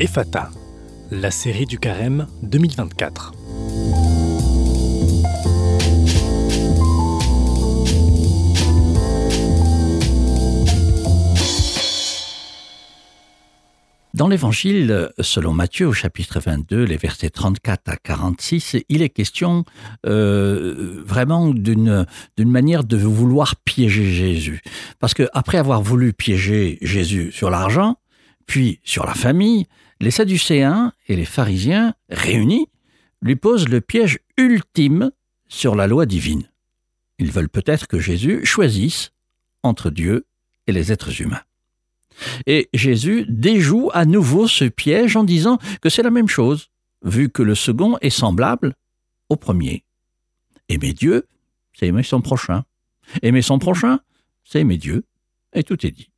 EFATA, la série du Carême 2024. Dans l'Évangile, selon Matthieu au chapitre 22, les versets 34 à 46, il est question euh, vraiment d'une manière de vouloir piéger Jésus. Parce que après avoir voulu piéger Jésus sur l'argent, puis sur la famille, les Sadducéens et les pharisiens, réunis, lui posent le piège ultime sur la loi divine. Ils veulent peut-être que Jésus choisisse entre Dieu et les êtres humains. Et Jésus déjoue à nouveau ce piège en disant que c'est la même chose, vu que le second est semblable au premier. Aimer Dieu, c'est aimer son prochain. Aimer son prochain, c'est aimer Dieu. Et tout est dit.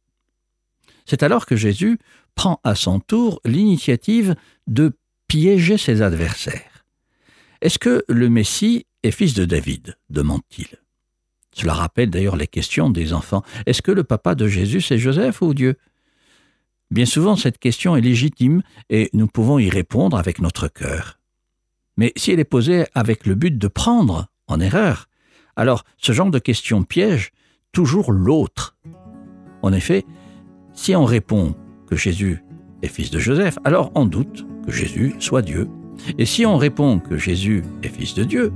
C'est alors que Jésus prend à son tour l'initiative de piéger ses adversaires. Est-ce que le Messie est fils de David? demande-t-il. Cela rappelle d'ailleurs les questions des enfants. Est-ce que le papa de Jésus c'est Joseph ou Dieu? Bien souvent, cette question est légitime et nous pouvons y répondre avec notre cœur. Mais si elle est posée avec le but de prendre en erreur, alors ce genre de question piège toujours l'autre. En effet, si on répond que Jésus est fils de Joseph, alors on doute que Jésus soit Dieu. Et si on répond que Jésus est fils de Dieu,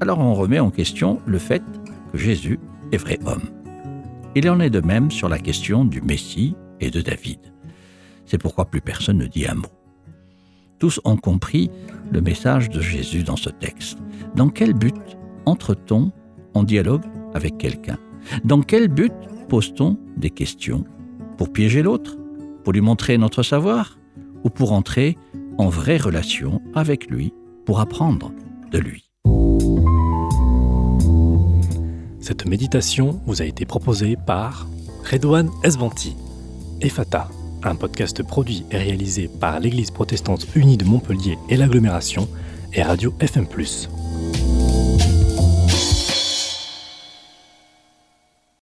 alors on remet en question le fait que Jésus est vrai homme. Il en est de même sur la question du Messie et de David. C'est pourquoi plus personne ne dit un mot. Tous ont compris le message de Jésus dans ce texte. Dans quel but entre-t-on en dialogue avec quelqu'un? Dans quel but pose-t-on des questions Pour piéger l'autre Pour lui montrer notre savoir Ou pour entrer en vraie relation avec lui, pour apprendre de lui Cette méditation vous a été proposée par Redouane Esvanti, Efata un podcast produit et réalisé par l'Église protestante unie de Montpellier et l'agglomération et Radio FM+.